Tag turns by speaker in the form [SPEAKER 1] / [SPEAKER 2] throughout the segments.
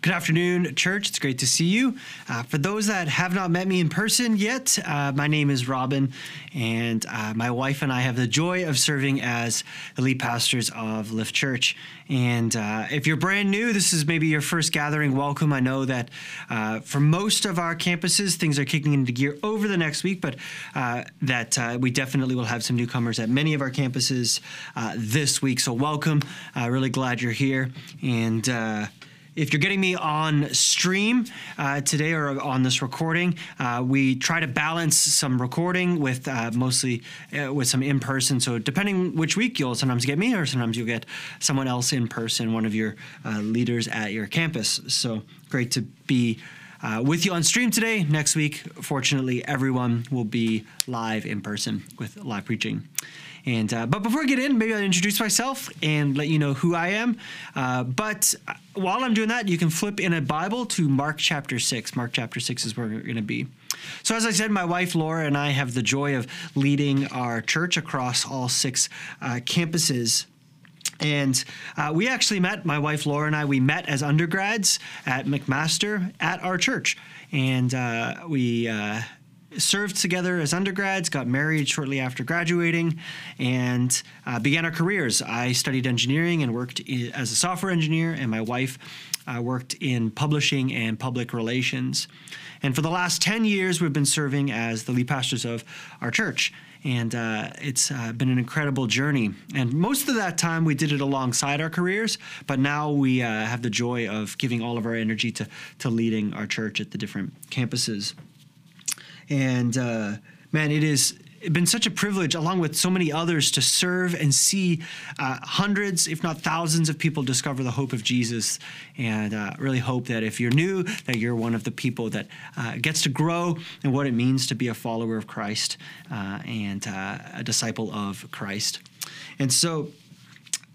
[SPEAKER 1] Good afternoon, church. It's great to see you. Uh, for those that have not met me in person yet, uh, my name is Robin, and uh, my wife and I have the joy of serving as the lead pastors of Lift Church. And uh, if you're brand new, this is maybe your first gathering. Welcome. I know that uh, for most of our campuses, things are kicking into gear over the next week, but uh, that we definitely will have some newcomers at many of our campuses this week. So welcome. really glad you're here. And if you're getting me on stream uh, today or on this recording, uh, we try to balance some recording with uh, mostly uh, with some in person. So depending which week, you'll sometimes get me, or sometimes you'll get someone else in person, one of your uh, leaders at your campus. So great to be. Uh, with you on stream today. Next week, fortunately, everyone will be live in person with live preaching. And uh, but before I get in, maybe I'll introduce myself and let you know who I am. Uh, but uh, while I'm doing that, you can flip in a Bible to Mark chapter six. Mark chapter six is where we're going to be. So, as I said, my wife Laura and I have the joy of leading our church across all six uh, campuses. And uh, we actually met, my wife Laura and I, we met as undergrads at McMaster at our church. And uh, we uh, served together as undergrads, got married shortly after graduating, and uh, began our careers. I studied engineering and worked as a software engineer, and my wife uh, worked in publishing and public relations. And for the last 10 years, we've been serving as the lead pastors of our church. And uh, it's uh, been an incredible journey. And most of that time, we did it alongside our careers, but now we uh, have the joy of giving all of our energy to, to leading our church at the different campuses. And uh, man, it has been such a privilege, along with so many others, to serve and see uh, hundreds, if not thousands, of people discover the hope of Jesus. And uh, really hope that if you're new, that you're one of the people that uh, gets to grow in what it means to be a follower of Christ uh, and uh, a disciple of Christ. And so,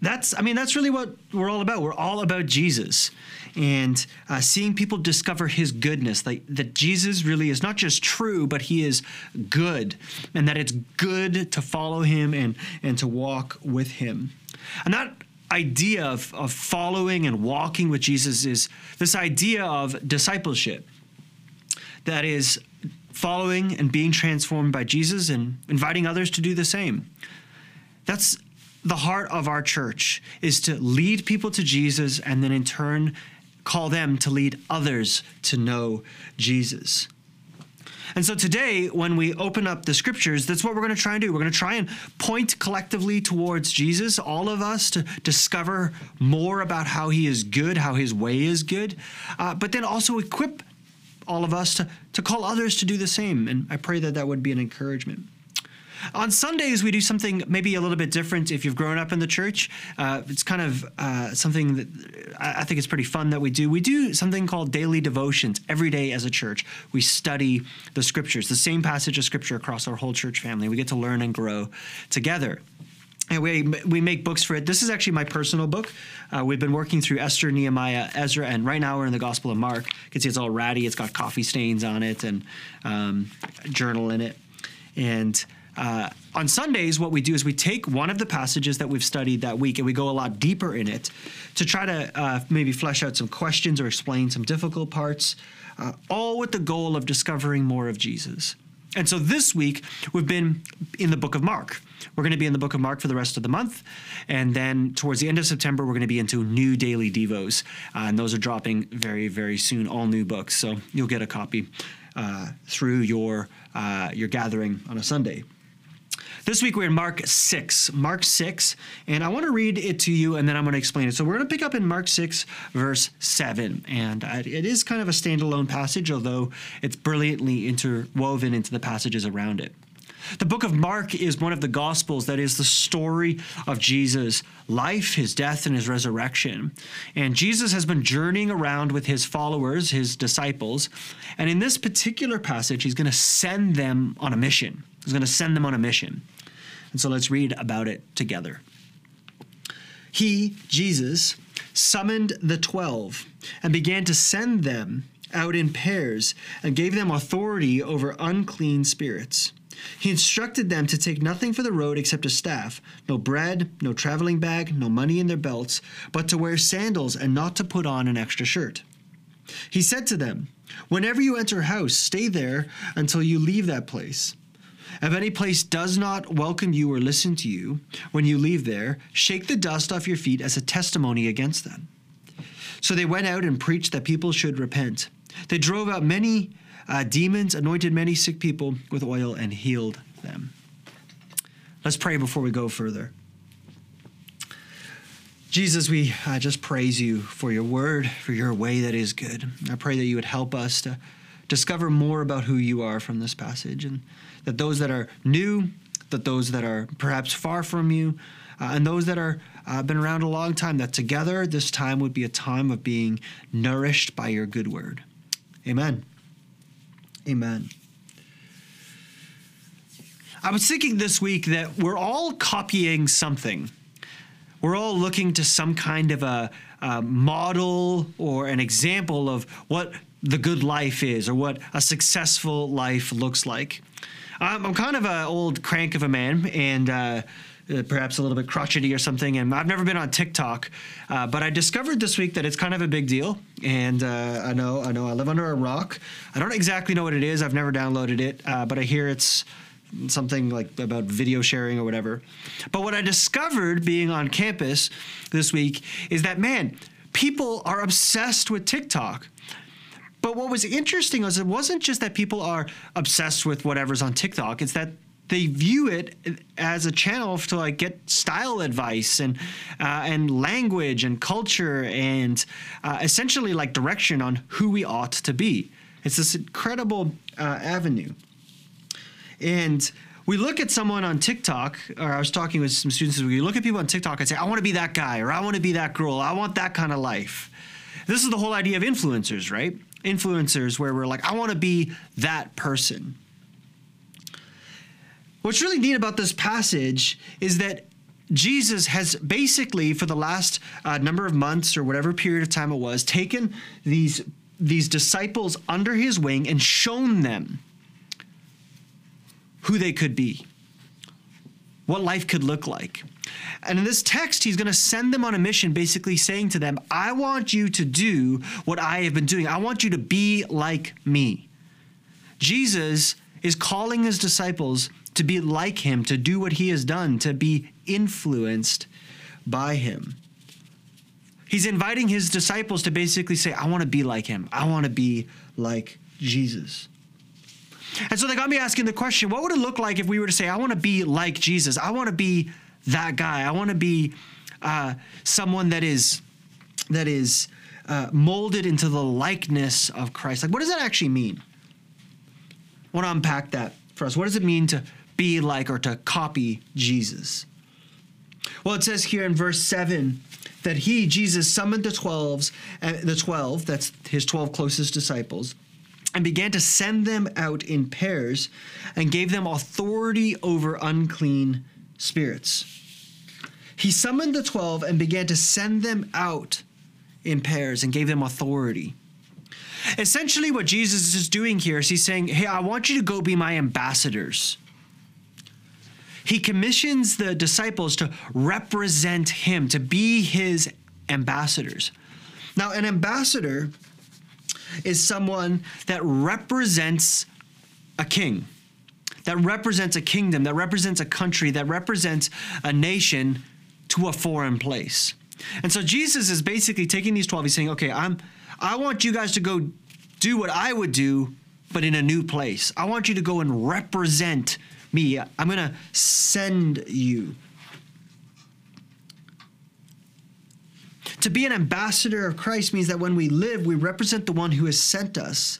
[SPEAKER 1] that's i mean that's really what we're all about. We're all about jesus and uh, seeing people discover his goodness like that jesus really is not just true but he is good and that it's good to follow him and and to walk with him. And that idea of, of following and walking with jesus is this idea of discipleship that is following and being transformed by jesus and inviting others to do the same. That's the heart of our church is to lead people to Jesus and then in turn call them to lead others to know Jesus. And so today, when we open up the scriptures, that's what we're going to try and do. We're going to try and point collectively towards Jesus, all of us, to discover more about how he is good, how his way is good, uh, but then also equip all of us to, to call others to do the same. And I pray that that would be an encouragement. On Sundays, we do something maybe a little bit different if you've grown up in the church. Uh, it's kind of uh, something that I think is pretty fun that we do. We do something called daily devotions every day as a church. We study the scriptures, the same passage of scripture across our whole church family. We get to learn and grow together. And we, we make books for it. This is actually my personal book. Uh, we've been working through Esther, Nehemiah, Ezra, and right now we're in the Gospel of Mark. You can see it's all ratty. It's got coffee stains on it and um, journal in it. And uh, on Sundays, what we do is we take one of the passages that we've studied that week and we go a lot deeper in it to try to uh, maybe flesh out some questions or explain some difficult parts, uh, all with the goal of discovering more of Jesus. And so this week, we've been in the book of Mark. We're going to be in the book of Mark for the rest of the month. And then towards the end of September, we're going to be into new daily Devos. Uh, and those are dropping very, very soon, all new books. So you'll get a copy uh, through your, uh, your gathering on a Sunday. This week we're in Mark 6. Mark 6, and I want to read it to you and then I'm going to explain it. So we're going to pick up in Mark 6, verse 7. And it is kind of a standalone passage, although it's brilliantly interwoven into the passages around it. The book of Mark is one of the Gospels that is the story of Jesus' life, his death, and his resurrection. And Jesus has been journeying around with his followers, his disciples. And in this particular passage, he's going to send them on a mission. He's going to send them on a mission. And so let's read about it together. He, Jesus, summoned the twelve and began to send them out in pairs and gave them authority over unclean spirits. He instructed them to take nothing for the road except a staff, no bread, no traveling bag, no money in their belts, but to wear sandals and not to put on an extra shirt. He said to them, Whenever you enter a house, stay there until you leave that place. If any place does not welcome you or listen to you when you leave there, shake the dust off your feet as a testimony against them. So they went out and preached that people should repent. They drove out many uh, demons, anointed many sick people with oil, and healed them. Let's pray before we go further. Jesus, we uh, just praise you for your word, for your way that is good. I pray that you would help us to discover more about who you are from this passage, and that those that are new, that those that are perhaps far from you, uh, and those that are uh, been around a long time, that together this time would be a time of being nourished by your good word. Amen. Amen. I was thinking this week that we're all copying something we're all looking to some kind of a, a model or an example of what the good life is or what a successful life looks like. I'm, I'm kind of an old crank of a man and uh, uh, perhaps a little bit crotchety or something. And I've never been on TikTok, uh, but I discovered this week that it's kind of a big deal. And uh, I know, I know, I live under a rock. I don't exactly know what it is. I've never downloaded it, uh, but I hear it's something like about video sharing or whatever. But what I discovered being on campus this week is that, man, people are obsessed with TikTok. But what was interesting was it wasn't just that people are obsessed with whatever's on TikTok, it's that they view it as a channel to like get style advice and uh, and language and culture and uh, essentially like direction on who we ought to be. It's this incredible uh, avenue. And we look at someone on TikTok, or I was talking with some students, we look at people on TikTok and say, I want to be that guy, or I want to be that girl, I want that kind of life. This is the whole idea of influencers, right? Influencers, where we're like, I want to be that person. What's really neat about this passage is that Jesus has basically, for the last uh, number of months or whatever period of time it was, taken these, these disciples under his wing and shown them who they could be, what life could look like. And in this text, he's going to send them on a mission, basically saying to them, I want you to do what I have been doing. I want you to be like me. Jesus is calling his disciples to be like him, to do what he has done, to be influenced by him. He's inviting his disciples to basically say, I want to be like him. I want to be like Jesus. And so they got me asking the question what would it look like if we were to say, I want to be like Jesus? I want to be that guy. I want to be uh, someone that is that is uh, molded into the likeness of Christ. Like, what does that actually mean? I want to unpack that for us. What does it mean to be like or to copy Jesus? Well, it says here in verse 7 that he, Jesus, summoned the 12s, uh, the 12, that's his 12 closest disciples, and began to send them out in pairs and gave them authority over unclean spirits. He summoned the 12 and began to send them out in pairs and gave them authority. Essentially, what Jesus is doing here is he's saying, Hey, I want you to go be my ambassadors. He commissions the disciples to represent him, to be his ambassadors. Now, an ambassador is someone that represents a king, that represents a kingdom, that represents a country, that represents a nation to a foreign place. And so Jesus is basically taking these 12, he's saying, okay, I'm I want you guys to go do what I would do, but in a new place. I want you to go and represent me. I'm going to send you. To be an ambassador of Christ means that when we live, we represent the one who has sent us.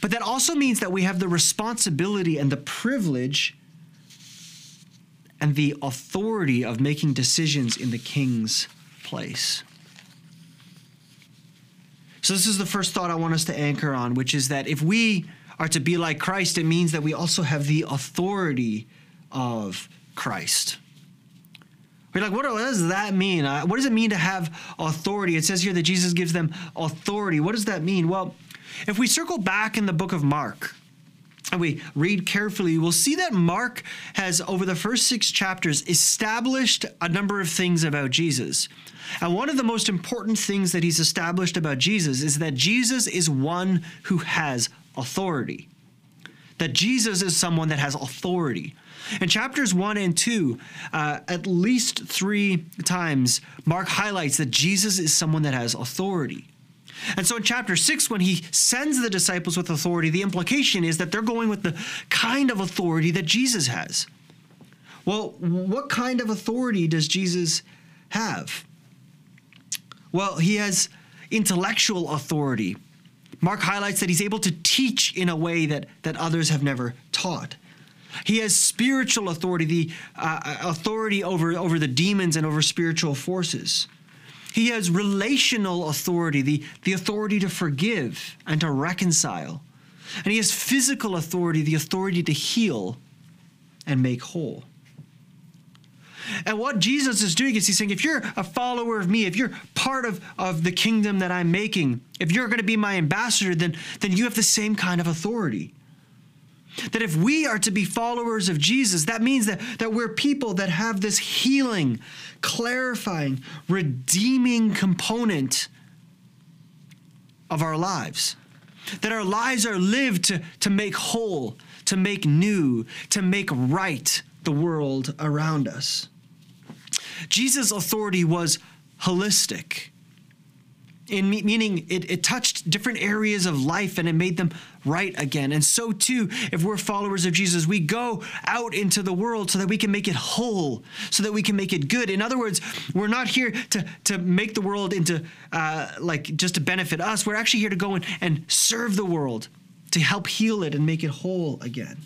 [SPEAKER 1] But that also means that we have the responsibility and the privilege and the authority of making decisions in the king's place. So, this is the first thought I want us to anchor on, which is that if we are to be like Christ, it means that we also have the authority of Christ. We're like, what, does that mean? What does it mean to have authority? It says here that Jesus gives them authority. What does that mean? Well, if we circle back in the book of Mark, and we read carefully, we'll see that Mark has, over the first six chapters, established a number of things about Jesus. And one of the most important things that he's established about Jesus is that Jesus is one who has authority. That Jesus is someone that has authority. In chapters one and two, uh, at least three times, Mark highlights that Jesus is someone that has authority. And so in chapter six, when he sends the disciples with authority, the implication is that they're going with the kind of authority that Jesus has. Well, what kind of authority does Jesus have? Well, he has intellectual authority. Mark highlights that he's able to teach in a way that, that others have never taught. He has spiritual authority, the uh, authority over, over the demons and over spiritual forces. He has relational authority, the, the authority to forgive and to reconcile. And he has physical authority, the authority to heal and make whole. And what Jesus is doing is he's saying, if you're a follower of me, if you're part of, of the kingdom that I'm making, if you're going to be my ambassador, then, then you have the same kind of authority. That if we are to be followers of Jesus, that means that, that we're people that have this healing, clarifying, redeeming component of our lives. That our lives are lived to, to make whole, to make new, to make right the world around us. Jesus' authority was holistic in meaning it, it touched different areas of life and it made them right again. And so too, if we're followers of Jesus, we go out into the world so that we can make it whole, so that we can make it good. In other words, we're not here to, to make the world into uh, like just to benefit us. We're actually here to go and, and serve the world, to help heal it and make it whole again.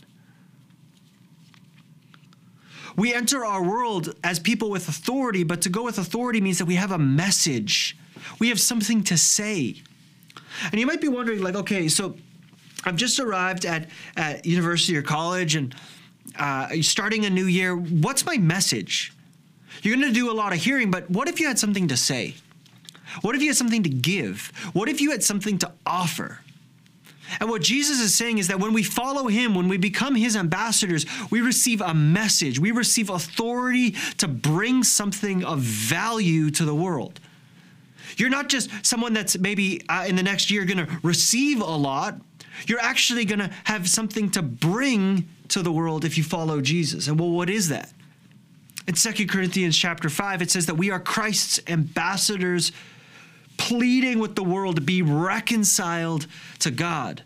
[SPEAKER 1] We enter our world as people with authority, but to go with authority means that we have a message we have something to say. And you might be wondering, like, okay, so I've just arrived at, at university or college and uh, starting a new year. What's my message? You're going to do a lot of hearing, but what if you had something to say? What if you had something to give? What if you had something to offer? And what Jesus is saying is that when we follow him, when we become his ambassadors, we receive a message. We receive authority to bring something of value to the world. You're not just someone that's maybe uh, in the next year going to receive a lot. You're actually going to have something to bring to the world if you follow Jesus. And well, what is that? In 2 Corinthians chapter 5, it says that we are Christ's ambassadors pleading with the world to be reconciled to God.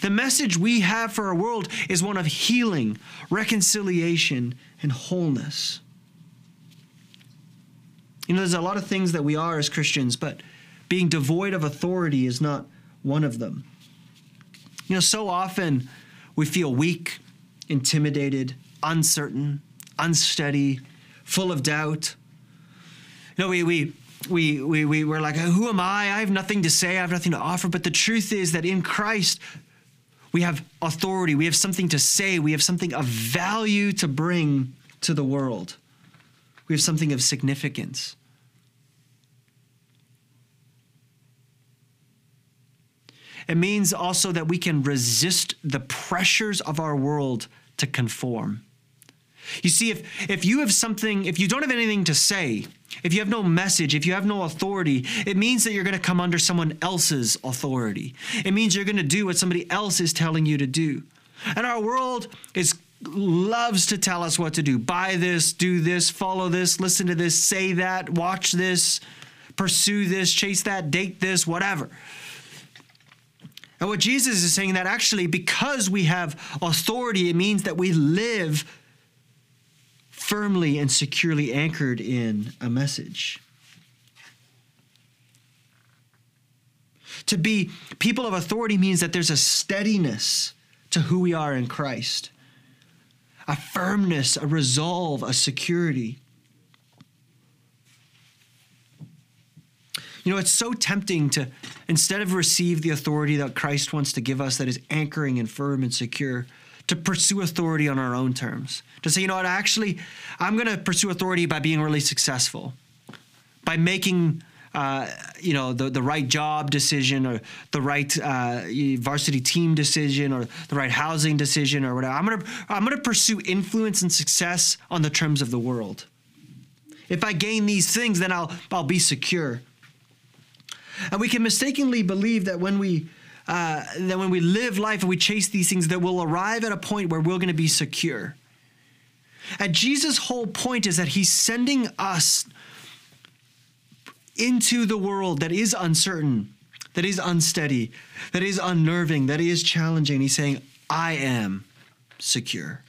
[SPEAKER 1] The message we have for our world is one of healing, reconciliation, and wholeness. You know, there's a lot of things that we are as Christians, but being devoid of authority is not one of them. You know, so often we feel weak, intimidated, uncertain, unsteady, full of doubt. You know, we, we, we, we, we, we're like, who am I? I have nothing to say, I have nothing to offer. But the truth is that in Christ, we have authority, we have something to say, we have something of value to bring to the world we have something of significance. It means also that we can resist the pressures of our world to conform. You see, if, if you have something, if you don't have anything to say, if you have no message, if you have no authority, it means that you're going to come under someone else's authority. It means you're going to do what somebody else is telling you to do. And our world is loves to tell us what to do. Buy this, do this, follow this, listen to this, say that, watch this, pursue this, chase that, date this, whatever. And what Jesus is saying that actually, because we have authority, it means that we live firmly and securely anchored in a message. To be people of authority means that there's a steadiness to who we are in Christ a firmness, a resolve, a security. You know, it's so tempting to, instead of receive the authority that Christ wants to give us that is anchoring and firm and secure, to pursue authority on our own terms. To say, you know what, actually, I'm going to pursue authority by being really successful, by making uh, you know, the, the right job decision or the right uh, varsity team decision or the right housing decision or whatever. I'm gonna I'm gonna pursue influence and success on the terms of the world. If I gain these things, then I'll I'll be secure. And we can mistakenly believe that when we uh, that when we live life and we chase these things, that we'll arrive at a point where we're going to be secure. And Jesus' whole point is that he's sending us into the world that is uncertain, that is unsteady, that is unnerving, that is challenging. He's saying, I am secure.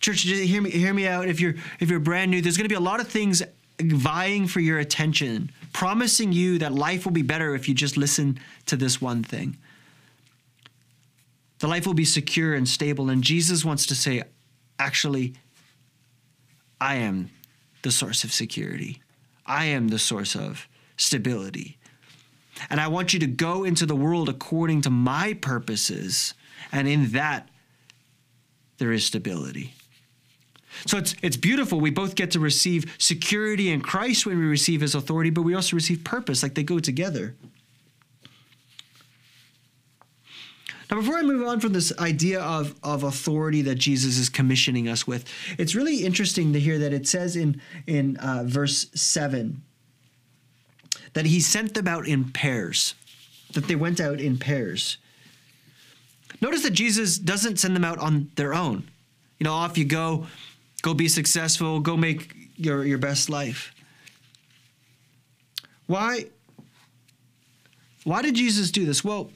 [SPEAKER 1] Church, hear me, hear me out. If you're if you're brand new, there's going to be a lot of things vying for your attention, promising you that life will be better if you just listen to this one thing. The life will be secure and stable. And Jesus wants to say, actually, I am the source of security. I am the source of stability. And I want you to go into the world according to my purposes. And in that, there is stability. So it's, it's beautiful. We both get to receive security in Christ when we receive his authority, but we also receive purpose, like they go together. Now, before I move on from this idea of, of authority that Jesus is commissioning us with, it's really interesting to hear that it says in, in uh, verse 7 that he sent them out in pairs, that they went out in pairs. Notice that Jesus doesn't send them out on their own. You know, off you go, go be successful, go make your, your best life. Why? Why did Jesus do this? Well,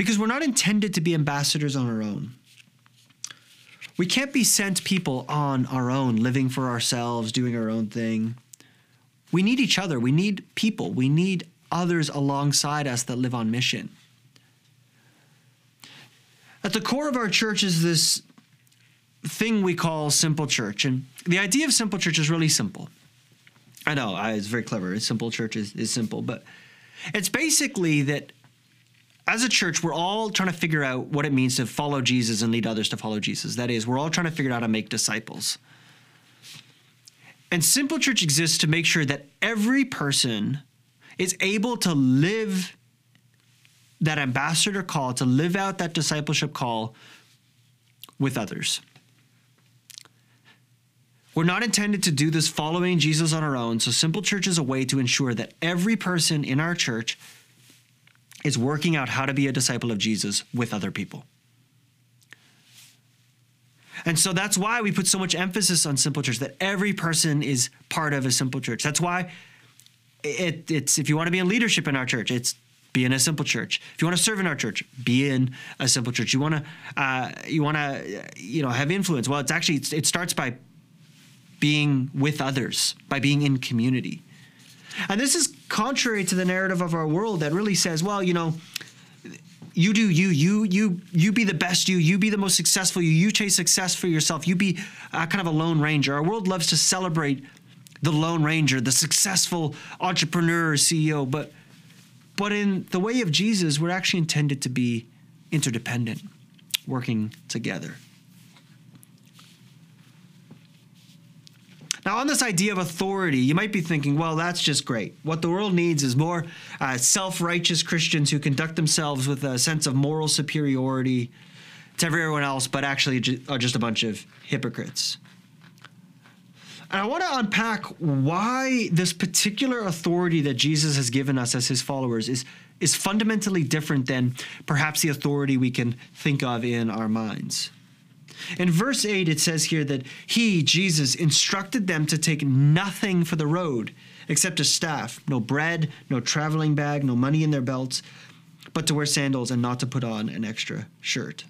[SPEAKER 1] because we're not intended to be ambassadors on our own. We can't be sent people on our own, living for ourselves, doing our own thing. We need each other. We need people. We need others alongside us that live on mission. At the core of our church is this thing we call simple church. And the idea of simple church is really simple. I know, it's very clever. Simple church is, is simple, but it's basically that as a church, we're all trying to figure out what it means to follow Jesus and lead others to follow Jesus. That is, we're all trying to figure out how to make disciples. And Simple Church exists to make sure that every person is able to live that ambassador call, to live out that discipleship call with others. We're not intended to do this following Jesus on our own, so Simple Church is a way to ensure that every person in our church is working out how to be a disciple of Jesus with other people. And so that's why we put so much emphasis on Simple Church, that every person is part of a Simple Church. That's why it, it's if you want to be in leadership in our church, it's be in a simple church. If you want to serve in our church, be in a simple church. You want to, uh, you want to, you know, have influence. Well, it's actually it starts by being with others, by being in community. And this is contrary to the narrative of our world that really says, well, you know, you do you you you you be the best you you be the most successful you you chase success for yourself you be uh, kind of a lone ranger. Our world loves to celebrate the lone ranger the successful entrepreneur ceo but but in the way of jesus we're actually intended to be interdependent working together Now, on this idea of authority, you might be thinking, well, that's just great. What the world needs is more uh, self righteous Christians who conduct themselves with a sense of moral superiority to everyone else, but actually are just a bunch of hypocrites. And I want to unpack why this particular authority that Jesus has given us as his followers is, is fundamentally different than perhaps the authority we can think of in our minds. In verse 8, it says here that he, Jesus, instructed them to take nothing for the road except a staff, no bread, no traveling bag, no money in their belts, but to wear sandals and not to put on an extra shirt.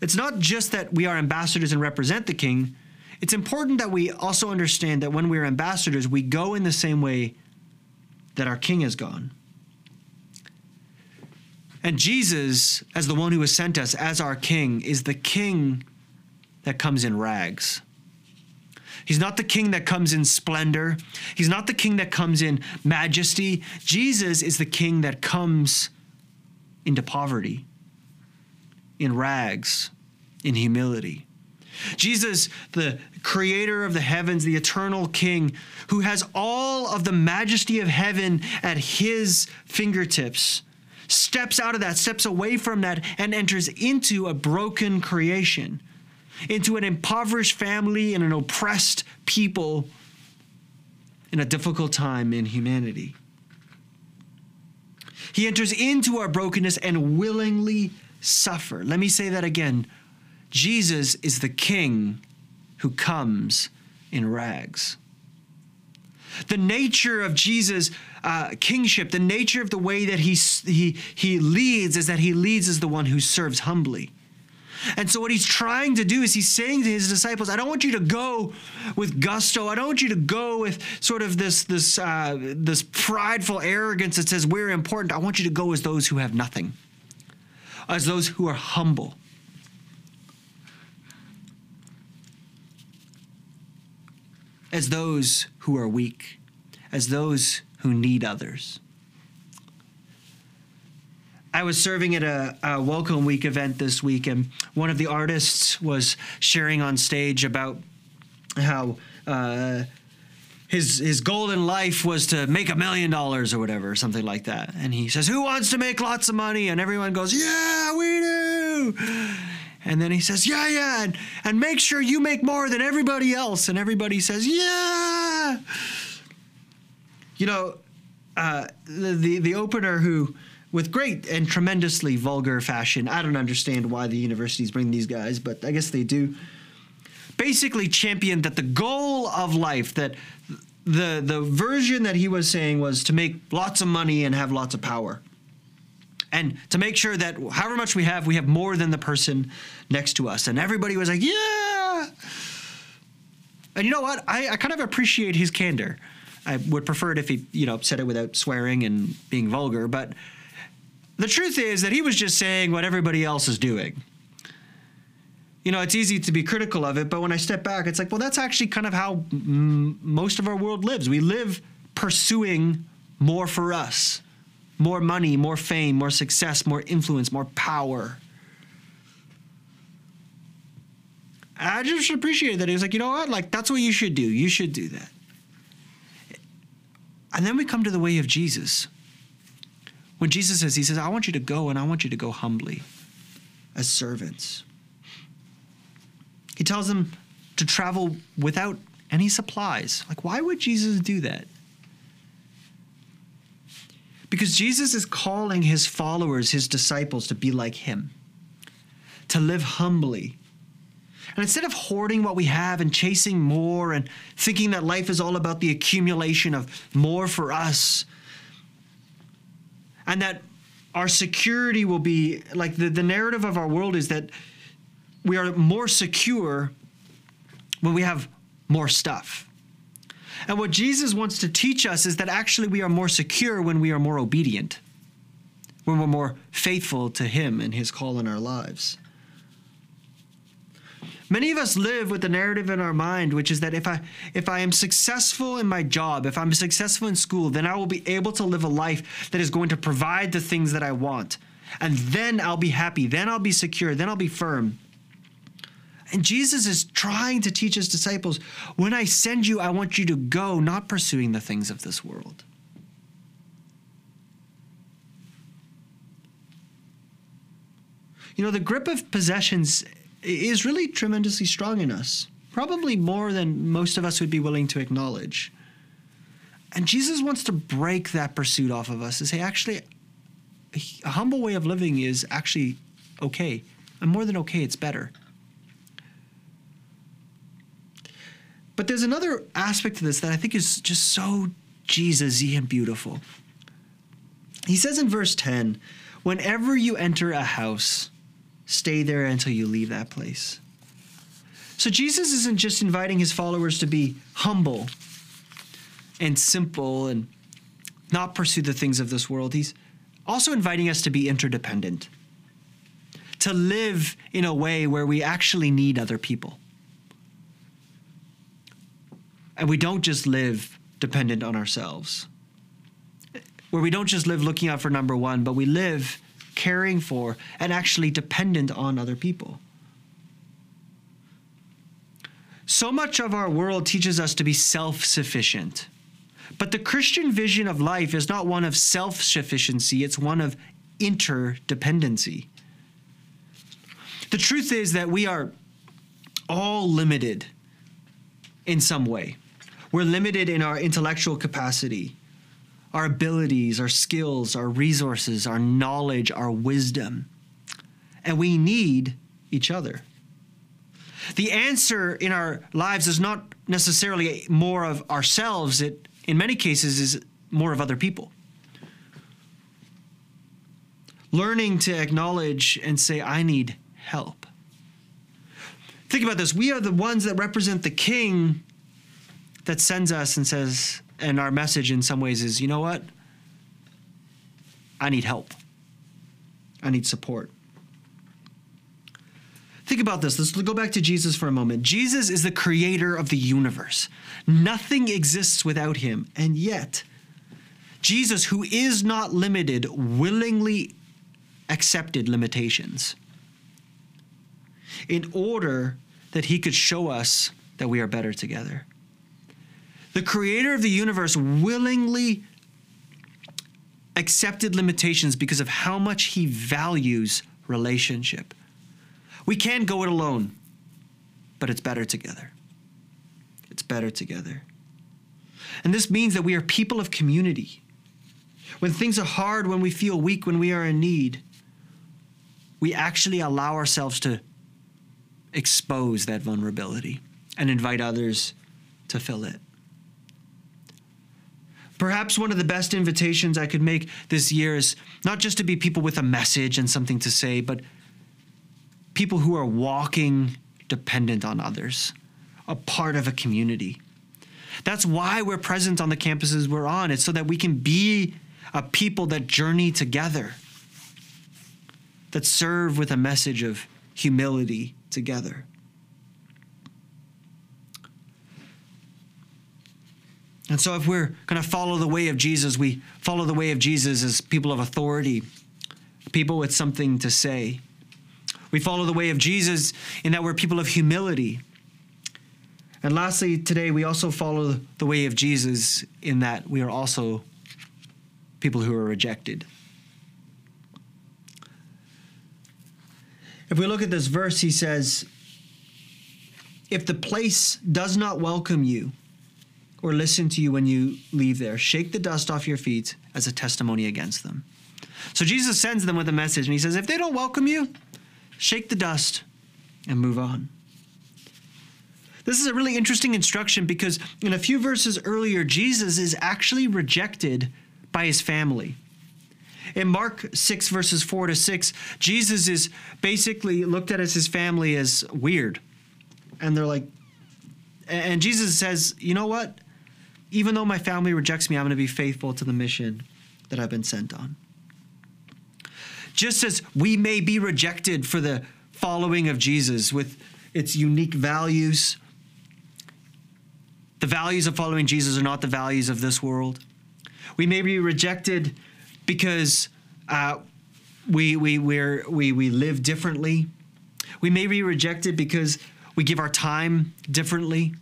[SPEAKER 1] It's not just that we are ambassadors and represent the king. It's important that we also understand that when we're ambassadors, we go in the same way that our king has gone. And Jesus, as the one who has sent us as our king, is the king that comes in rags. He's not the king that comes in splendor. He's not the king that comes in majesty. Jesus is the king that comes into poverty, in rags, in humility. Jesus, the creator of the heavens, the eternal king, who has all of the majesty of heaven at his fingertips, steps out of that, steps away from that, and enters into a broken creation, into an impoverished family and an oppressed people in a difficult time in humanity. He enters into our brokenness and willingly suffer. Let me say that again. Jesus is the king who comes in rags. The nature of Jesus' uh, kingship, the nature of the way that he, he, he leads, is that he leads as the one who serves humbly. And so, what he's trying to do is he's saying to his disciples, I don't want you to go with gusto. I don't want you to go with sort of this, this, uh, this prideful arrogance that says we're important. I want you to go as those who have nothing, as those who are humble. As those who are weak, as those who need others. I was serving at a, a, Welcome Week event this week, and one of the artists was sharing on stage about how uh, his his goal in life was to make a million dollars or whatever, something like that. And he says, "Who wants to make lots of money?" And everyone goes, "Yeah, we do." And then he says, "Yeah, yeah, and, and make sure you make more than everybody else." And everybody says, "Yeah." You know, uh, the, the the opener who with great and tremendously vulgar fashion. I don't understand why the universities bring these guys, but I guess they do. Basically, championed that the goal of life, that the the version that he was saying was to make lots of money and have lots of power, and to make sure that however much we have, we have more than the person next to us. And everybody was like, "Yeah." And you know what? I, I kind of appreciate his candor. I would prefer it if he, you know, said it without swearing and being vulgar, but the truth is that he was just saying what everybody else is doing. You know, it's easy to be critical of it, but when I step back, it's like, well, that's actually kind of how m- most of our world lives. We live pursuing more for us more money, more fame, more success, more influence, more power. I just appreciate that. He was like, you know what? Like, that's what you should do. You should do that. And then we come to the way of Jesus. When Jesus says, He says, I want you to go and I want you to go humbly as servants. He tells them to travel without any supplies. Like, why would Jesus do that? Because Jesus is calling his followers, his disciples, to be like him, to live humbly. And instead of hoarding what we have and chasing more and thinking that life is all about the accumulation of more for us, and that our security will be like the, the narrative of our world is that we are more secure when we have more stuff. And what Jesus wants to teach us is that actually we are more secure when we are more obedient, when we're more faithful to Him and His call in our lives. Many of us live with the narrative in our mind, which is that if I if I am successful in my job, if I'm successful in school, then I will be able to live a life that is going to provide the things that I want. And then I'll be happy, then I'll be secure, then I'll be firm. And Jesus is trying to teach his disciples when I send you, I want you to go, not pursuing the things of this world. You know, the grip of possessions is really tremendously strong in us, probably more than most of us would be willing to acknowledge. And Jesus wants to break that pursuit off of us and say, actually, a humble way of living is actually okay. And more than okay, it's better. But there's another aspect to this that I think is just so Jesus y and beautiful. He says in verse 10 Whenever you enter a house, stay there until you leave that place. So Jesus isn't just inviting his followers to be humble and simple and not pursue the things of this world. He's also inviting us to be interdependent, to live in a way where we actually need other people. And we don't just live dependent on ourselves, where we don't just live looking out for number one, but we live caring for, and actually dependent on other people. So much of our world teaches us to be self sufficient. But the Christian vision of life is not one of self sufficiency, it's one of interdependency. The truth is that we are all limited in some way. We're limited in our intellectual capacity, our abilities, our skills, our resources, our knowledge, our wisdom. And we need each other. The answer in our lives is not necessarily more of ourselves, it in many cases is more of other people. Learning to acknowledge and say, I need help. Think about this. We are the ones that represent the king that sends us and says, and our message in some ways is, you know what? I need help. I need support. Think about this. Let's go back to Jesus for a moment. Jesus is the creator of the universe. Nothing exists without him. And yet, Jesus, who is not limited, willingly accepted limitations in order that he could show us that we are better together. The creator of the universe willingly accepted limitations because of how much he values relationship. We can go it alone, but it's better together. It's better together. And this means that we are people of community. When things are hard, when we feel weak, when we are in need, we actually allow ourselves to expose that vulnerability and invite others to fill it. Perhaps one of the best invitations I could make this year is not just to be people with a message and something to say, but people who are walking dependent on others, a part of a community. That's why we're present on the campuses we're on. It's so that we can be a people that journey together, that serve with a message of humility together. And so, if we're going to follow the way of Jesus, we follow the way of Jesus as people of authority, people with something to say. We follow the way of Jesus in that we're people of humility. And lastly, today we also follow the way of Jesus in that we are also people who are rejected. If we look at this verse, he says, If the place does not welcome you or listen to you when you leave there, shake the dust off your feet as a testimony against them. So Jesus sends them with a message, and he says, If they don't welcome you, shake the dust, and move on. This is a really interesting instruction because in a few verses earlier, Jesus is actually rejected by his family. In Mark 6, verses 4 to 6, Jesus is basically looked at as his family as weird. And they're like, and Jesus says, you know what? Even though my family rejects me, I'm going to be faithful to the mission that I've been sent on. Just as we may be rejected for the following of Jesus with its unique values, the values of following Jesus are not the values of this world. We may be rejected because uh, we, we, we we, we live differently. We may be rejected because we give our time differently.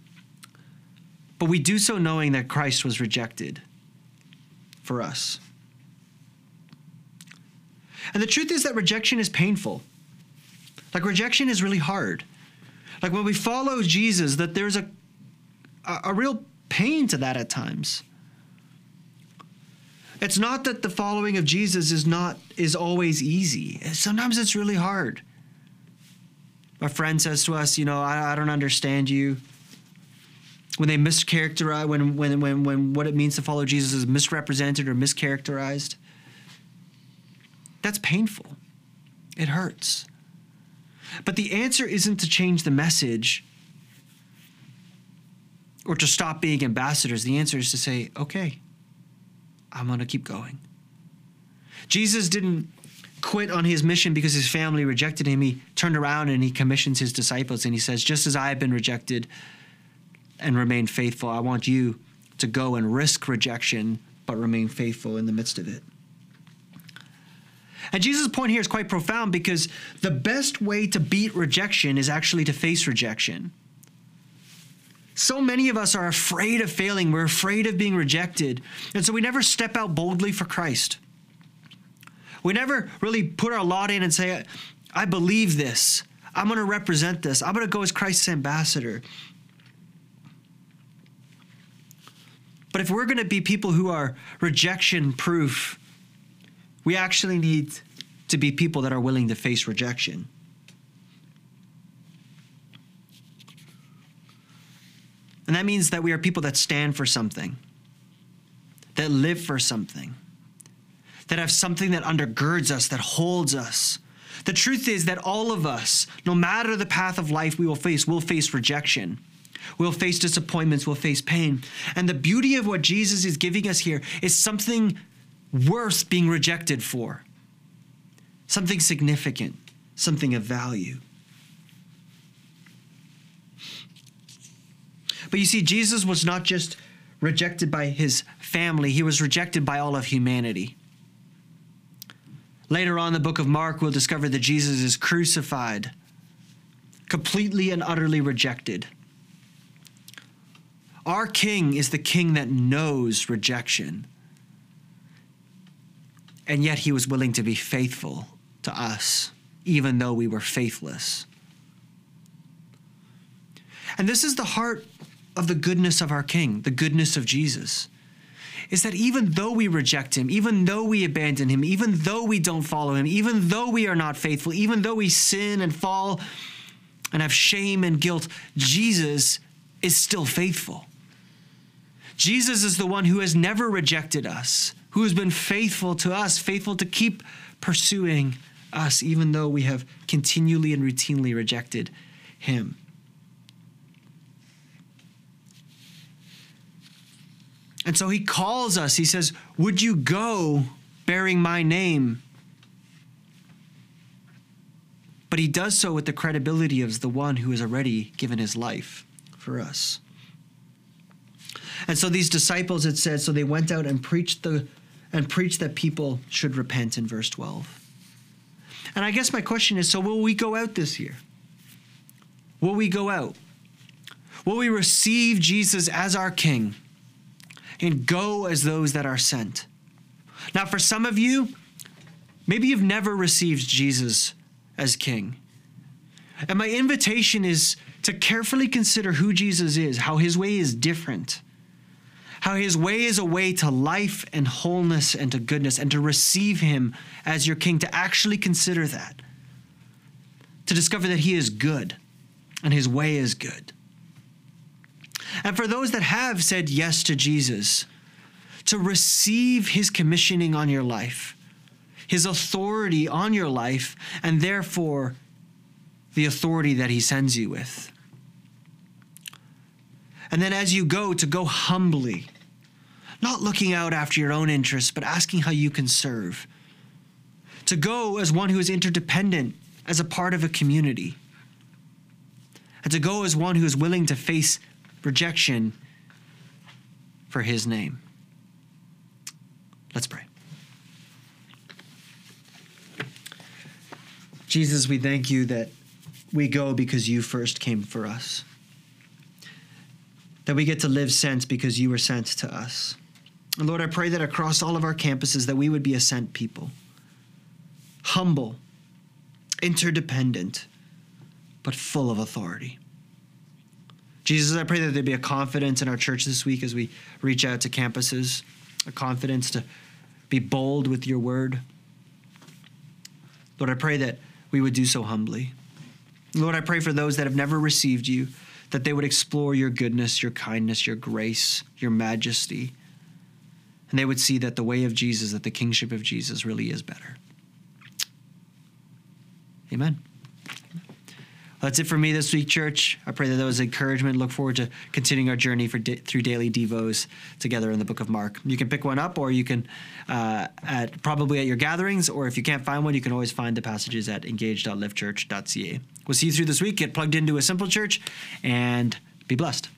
[SPEAKER 1] But we do so knowing that Christ was rejected for us. And the truth is that rejection is painful. Like rejection is really hard. Like when we follow Jesus, that there's a, a, a real pain to that at times. It's not that the following of Jesus is not is always easy. Sometimes it's really hard. A friend says to us, you know, I, I don't understand you. When they mischaracterize, when, when, when, when what it means to follow Jesus is misrepresented or mischaracterized, that's painful. It hurts. But the answer isn't to change the message or to stop being ambassadors. The answer is to say, okay, I'm going to keep going. Jesus didn't quit on his mission because his family rejected him. He turned around and he commissions his disciples and he says, Just as I have been rejected and remain faithful, I want you to go and risk rejection but remain faithful in the midst of it. And Jesus' point here is quite profound because the best way to beat rejection is actually to face rejection. so many of us are afraid of failing. We're afraid of being rejected. And so we never step out boldly for Christ. We never really put our lot in and say, I believe this. I'm going to represent this. I'm going to go as Christ's ambassador. But if we're going to be people who are rejection proof, we actually need to be people that are willing to face rejection. And that means that we are people that stand for something, that live for something, that have something that undergirds us, that holds us. The truth is that all of us, no matter the path of life we will face, will face rejection. We'll face disappointments, we'll face pain. And the beauty of what Jesus is giving us here is something worth being rejected for, something significant, something of value. But you see, Jesus was not just rejected by his family, he was rejected by all of humanity. Later on in the book of Mark, we'll discover that Jesus is crucified, completely and utterly rejected. Our king is the king that knows rejection. And yet he was willing to be faithful to us, even though we were faithless. And this is the heart of the goodness of our King, the goodness of Jesus, is that even though we reject him, even though we abandon him, even though we don't follow him, even though we are not faithful, even though we sin and fall and have shame and guilt, Jesus is still faithful. Jesus is the one who has never rejected us, who has been faithful to us, faithful to keep pursuing us, even though we have continually and routinely rejected him. And so he calls us. He says, Would you go bearing my name? But he does so with the credibility of the one who has already given his life for us. And so these disciples, it says, so they went out and preached the and preached that people should repent in verse 12. And I guess my question is so will we go out this year? Will we go out? Will we receive Jesus as our King? and go as those that are sent. Now, for some of you, maybe you've never received Jesus as King. And my invitation is to carefully consider who Jesus is, how his way is different, how his way is a way to life and wholeness and to goodness, and to receive him as your King, to actually consider that, to discover that he is good and his way is good. And for those that have said yes to Jesus, to receive his commissioning on your life, his authority on your life, and therefore the authority that he sends you with. And then as you go, to go humbly, not looking out after your own interests, but asking how you can serve. To go as one who is interdependent, as a part of a community. And to go as one who is willing to face rejection for his name. Let's pray. Jesus, we thank you that we go because you first came for us. That we get to live sent because you were sent to us. Lord, I pray that across all of our campuses that we would be a sent people. Humble, interdependent, but full of authority. Jesus, I pray that there be a confidence in our church this week as we reach out to campuses, a confidence to be bold with your word. Lord, I pray that we would do so humbly. Lord, I pray for those that have never received you, that they would explore your goodness, your kindness, your grace, your majesty, and they would see that the way of Jesus, that the kingship of Jesus really is better. Amen. That's it for me this week, church. I pray that that was encouragement. Look forward to continuing our journey for through daily devos together in the book of Mark. You can pick one up, or you can uh, at probably at your gatherings, or if you can't find one, you can always find the passages at engage.livechurch.ca. We'll see you through this week. Get plugged into a simple church, and be blessed.